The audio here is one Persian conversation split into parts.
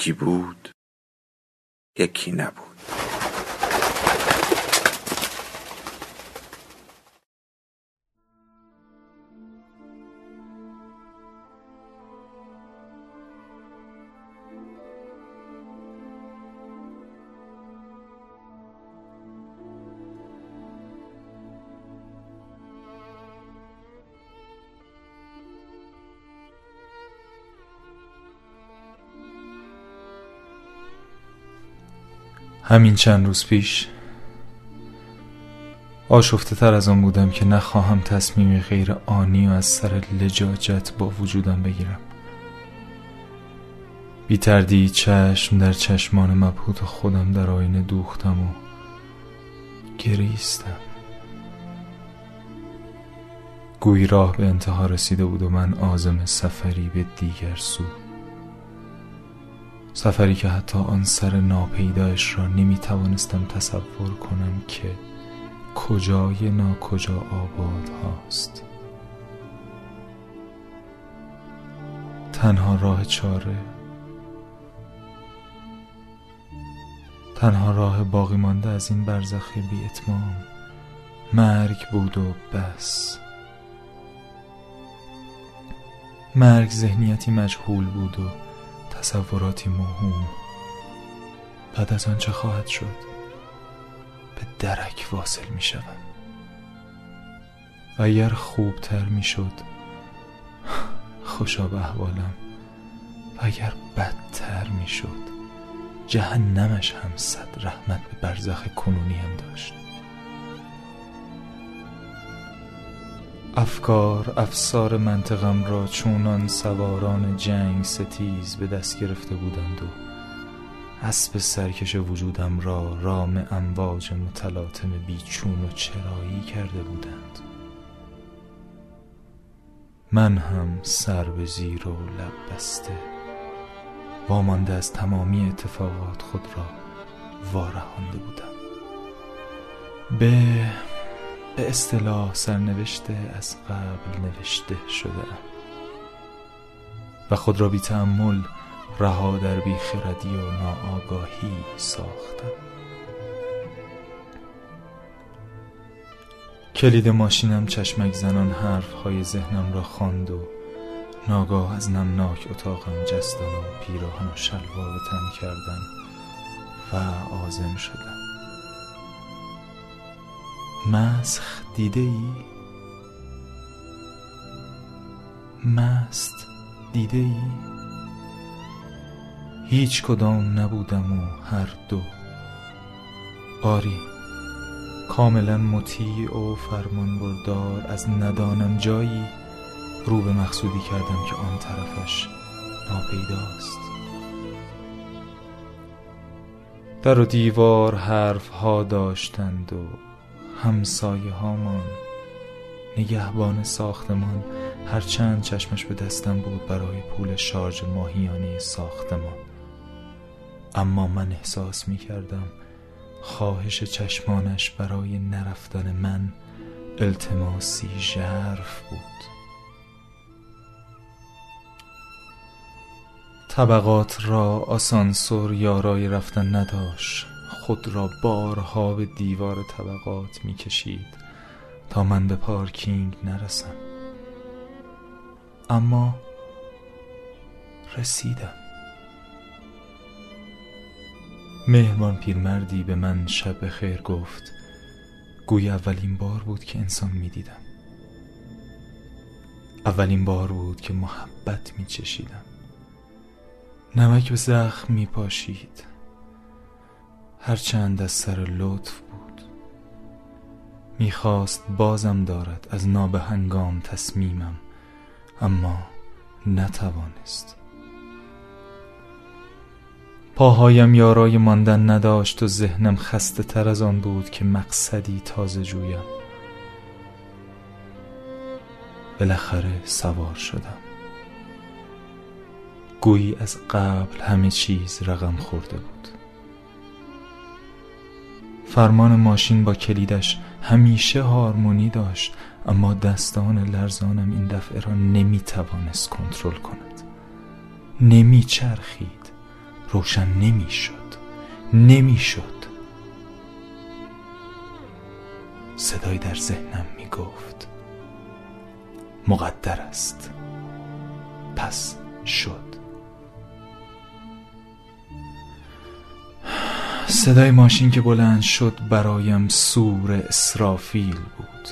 یکی بود یکی نبود. همین چند روز پیش. آشفته تر از آن بودم که نخواهم تصمیمی غیر آنی و از سر لجاجت با وجودم بگیرم. بی تردید چشم در چشمان مبهوت خودم در آینه دوختم و گریستم. گویی راه به انتها رسیده بود و من آزم سفری به دیگر سو. سفری که حتی آن سر ناپیدایش را نمی توانستم تصور کنم که کجای ناکجا آباد هاست. تنها راه چاره تنها راه باقی مانده از این برزخ بی اتمام مرگ بود و بس. مرگ ذهنیتی مجهول بود و تصوراتی موهوم. بعد از آن چه خواهد شد به درک واصل می و اگر خوبتر می شد خوشا به احوالم. و اگر بدتر می شد جهنمش هم صد رحمت به برزخ کنونی هم داشت. افکار افسار منطقم را چونان سواران جنگ ستیز به دست گرفته بودند و اسب سرکش وجودم را رام امواج متلاطم بیچون و چرایی کرده بودند. من هم سر به زیر و لب بسته وامانده از تمامی اتفاقات خود را وارهانده بودم. به به اصطلاح سرنوشته از قبل نوشته شده. و خود را بی تعمل رها در بیخردی و ناآگاهی ساختم کلید ماشینم چشمک زنان حرف های ذهنم را خواند و ناگاه از نمناک اتاقم جستم و پیراهن و شلوار تن کردم و آزم شدم. مسخ دیده ای؟ مست دیده ای؟ هیچ کدام نبودم و هر دو آری کاملا مطیع و فرمان بردار از ندانم جایی رو به مقصودی کردم که آن طرفش ناپیداست در و دیوار حرف ها داشتند و همسایه هامان نگهبان ساختمان هرچند چشمش به دستم بود برای پول شارژ ماهیانه ساختمان. اما من احساس می کردم خواهش چشمانش برای نرفتن من التماسی ژرف بود. طبقات را آسانسور یارای رفتن نداشت. خود را بارها به دیوار طبقات می کشید تا من به پارکینگ نرسم. اما رسیدم. مهربان پیرمردی به من شب خیر گفت. گوی اولین بار بود که انسان می دیدم اولین بار بود که محبت می چشیدم نمک به زخم می پاشید هرچند از سر لطف بود. می‌خواست بازم دارد از نابهنگام تصمیمم اما نتوانست. پاهایم یارای ماندن نداشت و ذهنم خسته تر از آن بود که مقصدی تازه جویم. بالاخره سوار شدم. گویی از قبل همه چیز رقم خورده بود. فرمان ماشین با کلیدش همیشه هارمونی داشت اما دستان لرزانم این دفعه را نمی توانست کنترل کند. نمی چرخید روشن نمی شد نمی شد صدای در ذهنم می گفت مقدر است. پس شد. صدای ماشین که بلند شد برایم سور اسرافیل بود.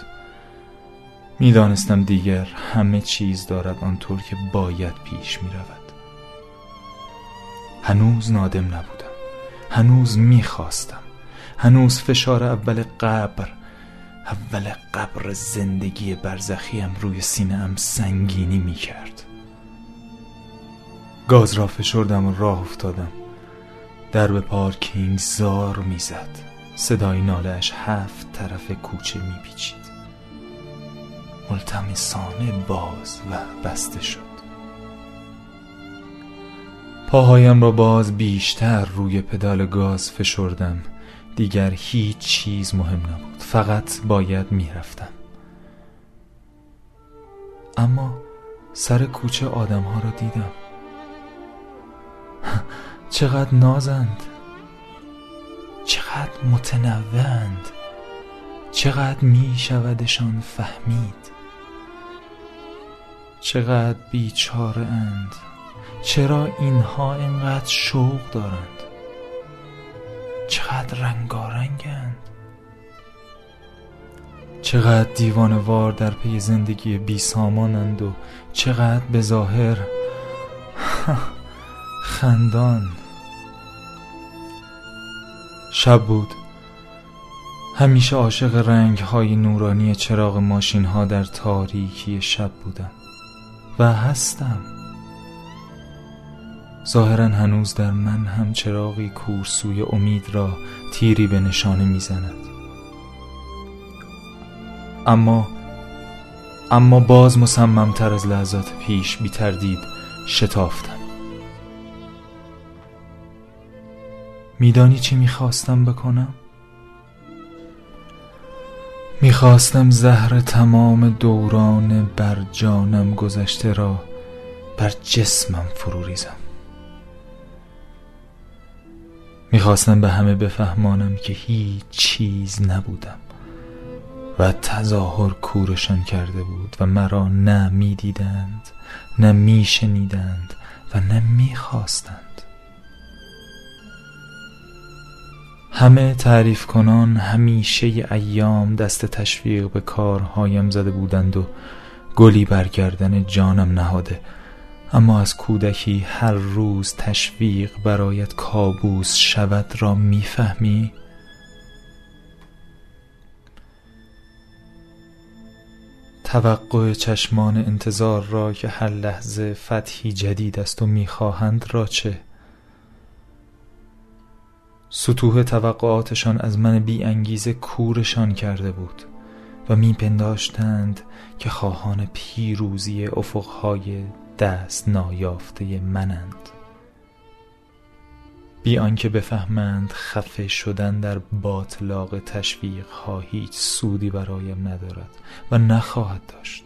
می‌دانستم دیگر همه چیز دارد آنطور که باید پیش می رود هنوز نادم نبودم. هنوز می‌خواستم. هنوز فشار اول قبر اول قبر زندگی برزخیم روی سینه سنگینی می کرد گاز را فشردم و راه افتادم. درب پارکینگ زار می‌زد. صدای نالش هفت طرف کوچه میپیچید. ملتمسانه باز و بسته شد. پاهایم را باز بیشتر روی پدال گاز فشردم. دیگر هیچ چیز مهم نبود. فقط باید می‌رفتم. اما سر کوچه آدم ها را دیدم. چقدر نازند چقدر متنوعند چقدر می شودشان فهمید. چقدر بیچاره اند چرا اینها اینقدر شوق دارند. چقدر رنگارنگند. چقدر دیوانوار در پی زندگی بی سامانند و چقدر به ظاهر خندان. شب بود. همیشه عاشق رنگ های نورانی چراغ ماشین ها در تاریکی شب بودم. و هستم. ظاهرا هنوز در من هم چراغی کورسوی امید را تیری به نشانه می‌زند. اما اما باز مصممتر از لحظات پیش بی تردید شتافتم. میدانی چی می‌خواستم بکنم؟ می‌خواستم زهر تمام دوران بر جانم گذشته را بر جسمم فرو ریزم می‌خواستم به همه بفهمانم که هیچ چیز نبودم و تظاهر کورشان کرده بود و مرا نه می‌دیدند نه میشنیدند و نه می‌خواستند همه تعریف کنان همیشه ایام دست تشویق به کارهایم زده بودند و گلی برگردن جانم نهاده اما از کودکی هر روز تشویق برایت کابوس شود را می‌فهمی؟ توقع چشمان انتظار را که هر لحظه فتحی جدید است و می‌خواهند را چه؟ سطوح توقعاتشان از من بی انگیزه کورشان کرده بود و میپنداشتند که خواهان پیروزی افقهای دست نایافته منند. بی آنکه بفهمند خفه شدن در باطلاق تشویق ها هیچ سودی برایم ندارد و نخواهد داشت.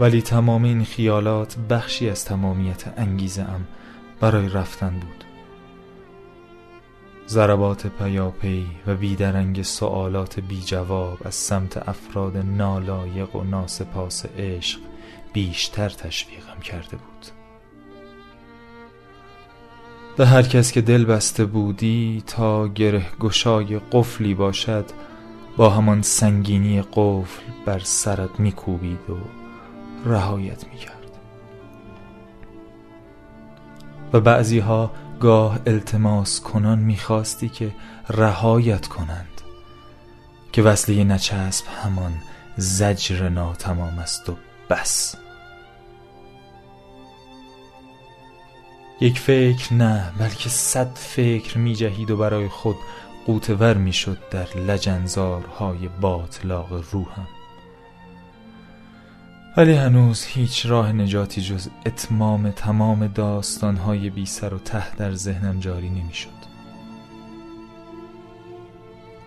ولی تمام این خیالات بخشی از تمامیت انگیزه ام برای رفتن بود. ضربات پیاپی و بیدرنگ سوالات بی جواب از سمت افراد نالایق و ناسپاس عشق بیشتر تشویقم کرده بود. به هر کس که دل بسته بودی تا گره گشای قفلی باشد با همان سنگینی قفل بر سرت میکوبید و رهایت می‌کرد. و بعضی ها گاه التماس کنان می‌خواستی که رهایت کنند. که وصله نچسب همان زجر ناتمام است و بس. یک فکر نه بلکه صد فکر می جهید و برای خود قوتور می شد در لجنزارهای باطلاق روحم. ولی هنوز هیچ راه نجاتی جز اتمام تمام داستانهای بی سر و ته در ذهنم جاری نمی شد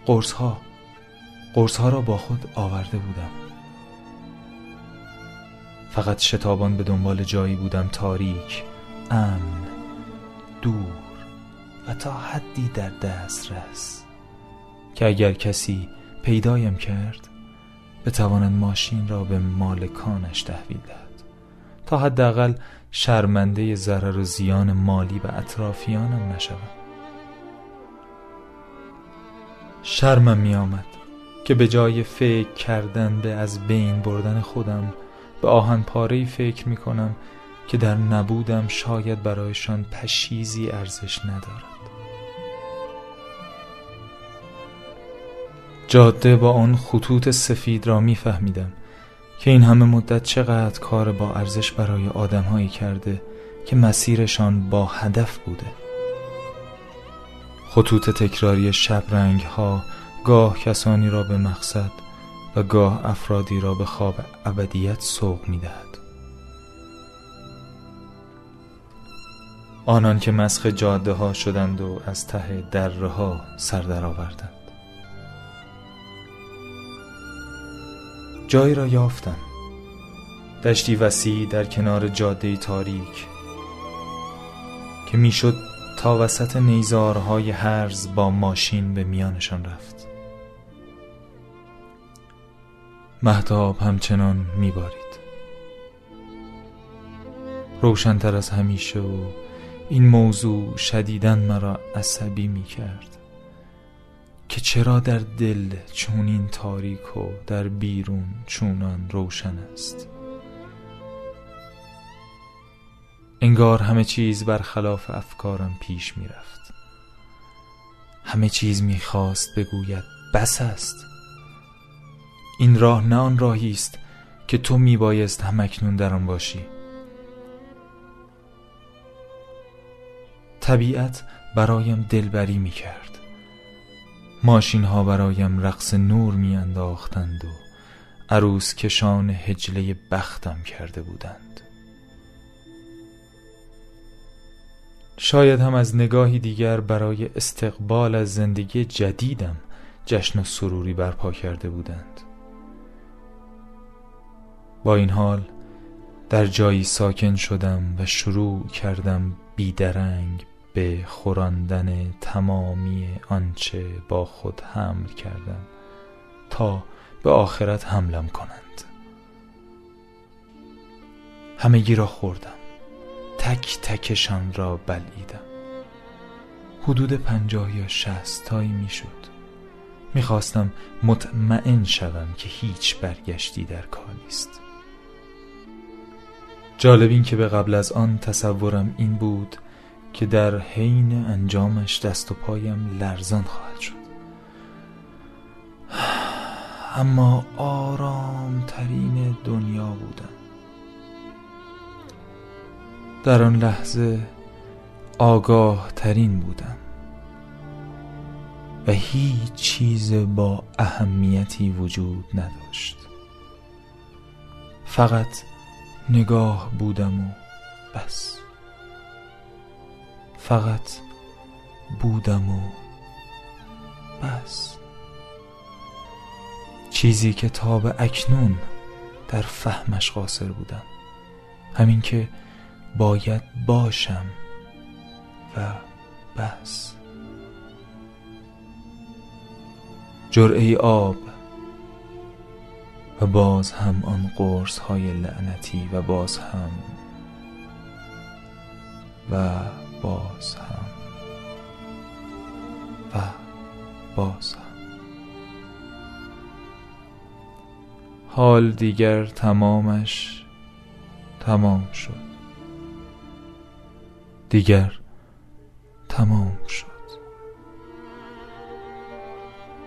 قرص ها قرص را با خود آورده بودم. فقط شتابان به دنبال جایی بودم تاریک امن دور و تا حدی در دسترس. که اگر کسی پیدایم کرد بتواند ماشین را به مالکانش تحویل دهد. تا حداقل شرمنده ضرر و زیان مالی به اطرافیانم نشوم شرمم می آمد که به جای فکر کردن به از بین بردن خودم به آهن پاره فکر می کنم که در نبودم شاید برایشان پشیزی ارزش ندارد. جاده با آن خطوط سفید را میفهمیدم که این همه مدت چقدر کار با ارزش برای آدمهایی کرده که مسیرشان با هدف بوده خطوط تکراری شبرنگ ها گاه کسانی را به مقصد و گاه افرادی را به خواب ابدیت سوق می دهد. آنان که مسخ جاده ها شدند و از ته دره ها سر درآوردند جایی را یافتم. دشتی وسیع در کنار جاده تاریک که می‌شد تا وسط نیزارهای هرز با ماشین به میانشان رفت. محتاب همچنان میبارید. روشنتر از همیشه و این موضوع شدیدن مرا عصبی می کرد که چرا در دل چونین تاریک و در بیرون چونان روشن است؟ انگار همه چیز برخلاف افکارم پیش می رفت همه چیز می خواست بگوید بس است. این راه نه آن راهی است که تو می بایست همکنون در آن باشی. طبیعت برایم دلبری می کرد ماشین ها برایم رقص نور می انداختند و عروس کشان هجله بختم کرده بودند. شاید هم از نگاهی دیگر برای استقبال از زندگی جدیدم جشن و سروری برپا کرده بودند. با این حال در جایی ساکن شدم و شروع کردم بیدرنگ به خوراندن تمامی آنچه با خود حمل کردم تا به آخرت حملم کنند. همگی را خوردم. تک تکشان را بلعیدم. حدود پنجاه یا شست تایی می‌شد. می‌خواستم مطمئن شوم که هیچ برگشتی در کار نیست. جالب این که به قبل از آن تصورم این بود که در حین انجامش دست و پایم لرزان خواهد شد. اما آرام ترین دنیا بودم. در آن لحظه آگاه ترین بودم و هیچ چیز با اهمیتی وجود نداشت. فقط نگاه بودم و بس. فقط بودم و بس. چیزی که تا به اکنون در فهمش قاصر بودم. همین که باید باشم و بس. جرعه آب و باز هم آن قرص های لعنتی و باز هم و باز هم و باز هم حال دیگر تمامش تمام شد. دیگر تمام شد.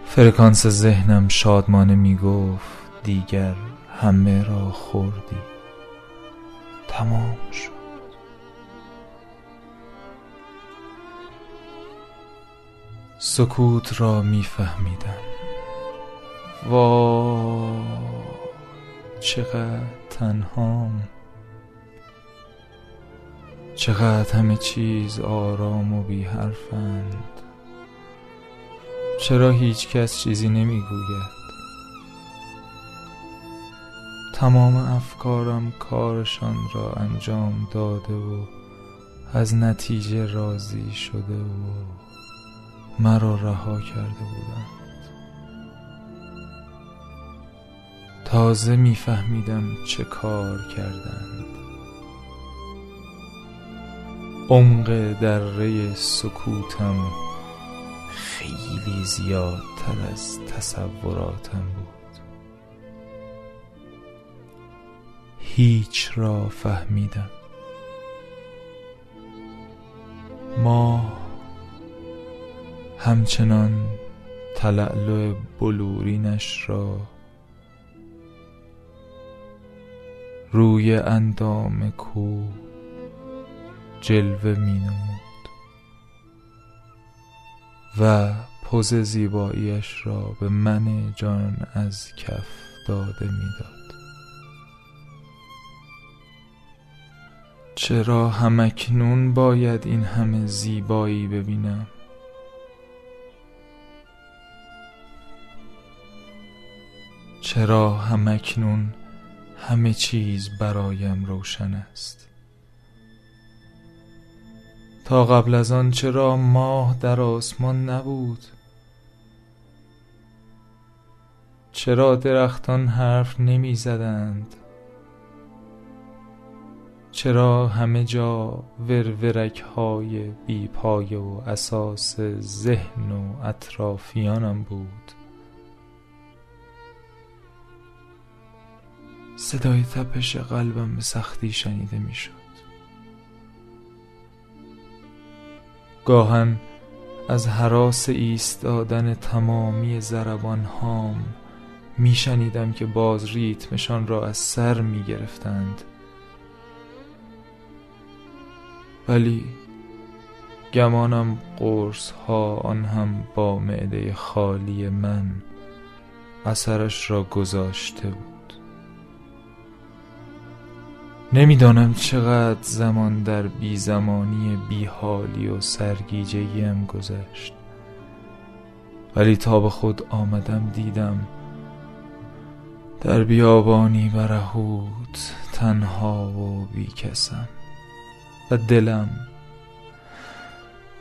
فرکانس ذهنم شادمانه می گفت دیگر همه را خوردی. تمام شد. سکوت را میفهمیدم. وا چقدر تنهام. چقدر همه چیز آرام و بی حرفند چرا هیچ کس چیزی نمی‌گوید؟ تمام افکارم کارشان را انجام داده و از نتیجه راضی شده و مرا رها کرده بودند. تازه میفهمیدم چه کار کردند. عمق دره سکوتم خیلی زیادتر از تصوراتم بود. هیچ را فهمیدم. ما همچنان تلعلو بلورینش را روی اندام کو جلوه می نمود و پوز زیباییش را به من جان از کف داده می‌داد. چرا همکنون باید این همه زیبایی ببینم چرا همکنون همه چیز برایم روشن است؟ تا قبل از آن چرا ماه در آسمان نبود؟ چرا درختان حرف نمی زدند؟ چرا همه جا ورورک های بی پایه و اساس ذهن و اطرافیانم بود؟ صدای تپش قلبم به سختی شنیده می‌شد. گاهن از حراس ایستادن تمامی زربان هام می شنیدم که باز ریتمشان را از سر می گرفتند ولی گمانم قرص ها آن هم با معده خالی من اثرش را گذاشته بود. نمی‌دانم چقدر زمان در بی زمانی بی حالی و سرگیجهیم گذشت. ولی تا به خود آمدم دیدم در بیابانی برهوت تنها و بی کسم و دلم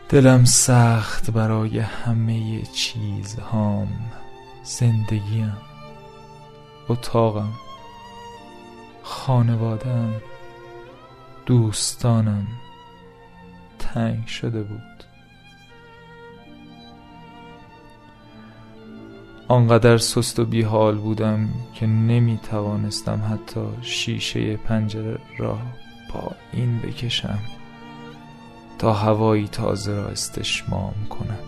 دلم سخت برای همه چیزهام زندگیم اتاقم. خانوادم دوستانم تنگ شده بود. آنقدر سست و بیحال بودم که نمی توانستم حتی شیشه پنجره را با این بکشم تا هوایی تازه را استشمام کنم.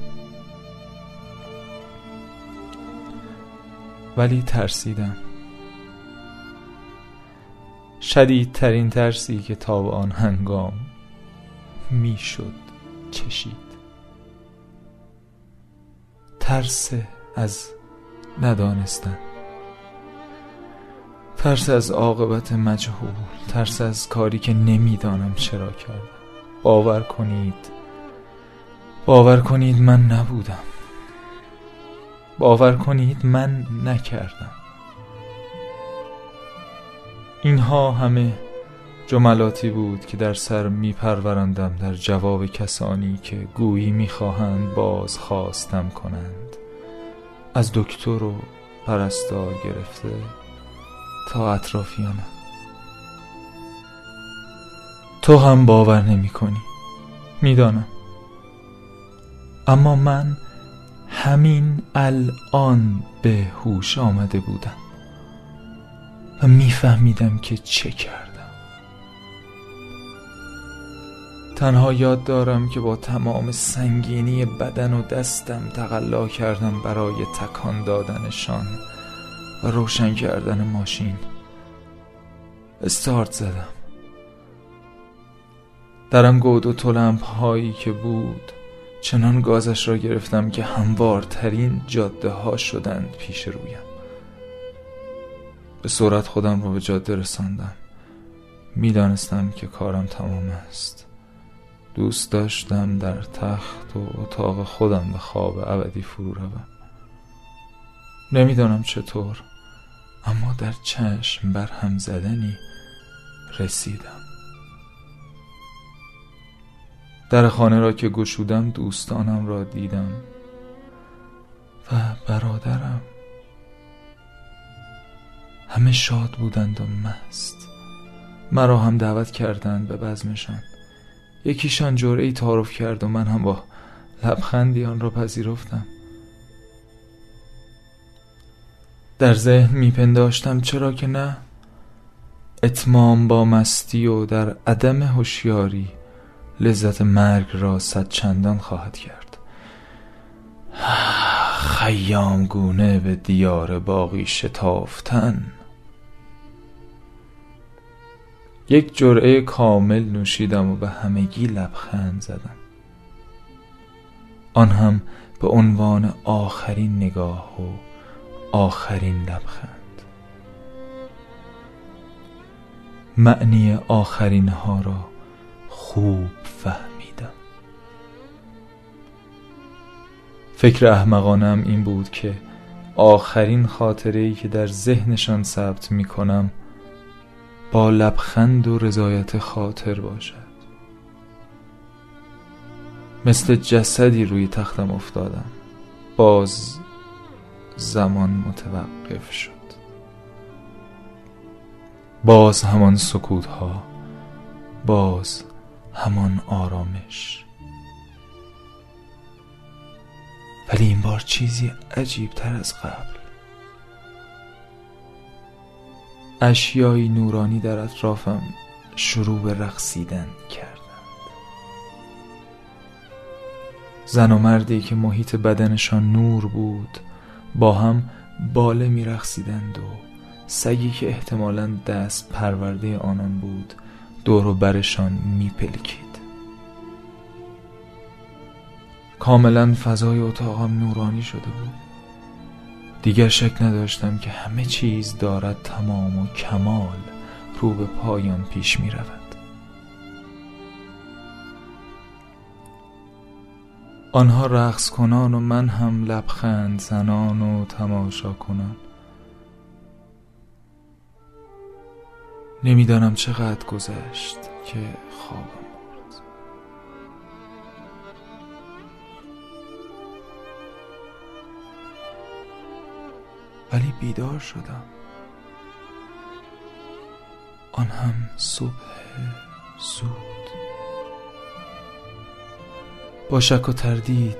ولی ترسیدم. شدیدترین ترسی که تا به آن هنگام می‌شد چشید. ترس از ندانستن. ترس از عاقبت مجهول. ترس از کاری که نمی‌دانم چرا کردم. باور کنید باور کنید من نبودم. باور کنید من نکردم. اینها همه جملاتی بود که در سر می پرورندم در جواب کسانی که گویی می خواهند باز خواستم کنند. از دکتر و پرستار گرفته تا اطرافیانم. تو هم باور نمی کنی می‌دانم. اما من همین الان به هوش آمده بودم. میفهمیدم که چه کردم. تنها یاد دارم که با تمام سنگینی بدن و دستم تقلا کردم برای تکان دادنشان و روشن کردن ماشین. استارت زدم. درم گود و تلمپ هایی که بود چنان گازش را گرفتم که هموارترین جاده ها شدند پیش رویم. به سرعت خودم را به جاده رساندم. می‌دانستم که کارم تمام است. دوست داشتم در تخت و اتاق خودم به خواب ابدی فرو روم. نمی‌دانم چطور اما در چشم بر هم زدنی رسیدم. در خانه را که گشودم دوستانم را دیدم و برادرم همه شاد بودند و مست. مرا هم دعوت کردند به بزمشان. یکیشان جوره ای تعارف کرد و من هم با لبخندی آن را پذیرفتم. در ذهن میپنداشتم چرا که نه. اتمام با مستی و در عدم هوشیاری لذت مرگ را صد چندان خواهد کرد. خیام گونه به دیار باقی شتافتن. یک جرعه کامل نوشیدم و به همگی لبخند زدم. آن هم به عنوان آخرین نگاه و آخرین لبخند. معنی آخرین ها را خوب فهمیدم. فکر احمقانم این بود که آخرین خاطره ای که در ذهنشان ثبت می کنم با لبخند و رضایت خاطر باشد. مثل جسدی روی تختم افتادم. باز زمان متوقف شد. باز همان سکوت ها باز همان آرامش. ولی این بار چیزی عجیب تر از قبل. اشیایی نورانی در اطرافم شروع به رقصیدن کردند. زن و مردی که محیط بدنشان نور بود با هم باله می رقصیدند و سگی که احتمالا دست پرورده آنان بود دور و برشان می پلکید کاملا فضای اتاقم نورانی شده بود. دیگر شک نداشتم که همه چیز دارد تمام و کمال رو به پایان پیش می رود. آنها رقص کنان و من هم لبخند زنان و تماشا کنان. نمی‌دانم چقدر گذشت که خوابم. ولی بیدار شدم. آن هم صبح زود. با شک و تردید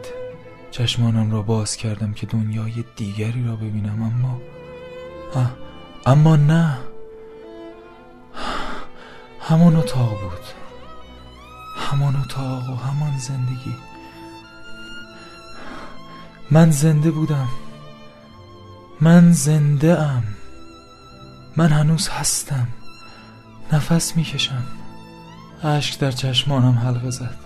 چشمانم را باز کردم که دنیای دیگری را ببینم اما اما نه. همان اتاق بود. همان اتاق و همان زندگی. من زنده بودم. من زنده ام. من هنوز هستم. نفس می‌کشم. اشک در چشمانم حلقه زد.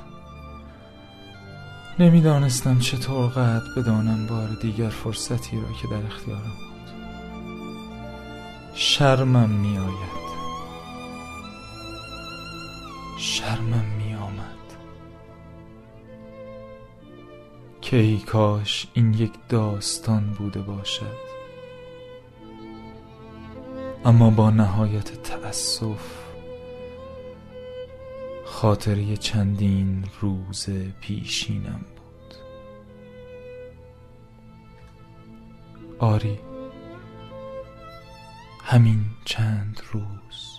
نمی‌دانستم چطور قد بدانم بار دیگر فرصتی را که در اختیارم بود. شرمم میآید. شرمم می آمد که ای کاش این یک داستان بوده باشد. اما با نهایت تأسف خاطره چندین روز پیشینم بود. آری همین چند روز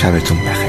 下辈子我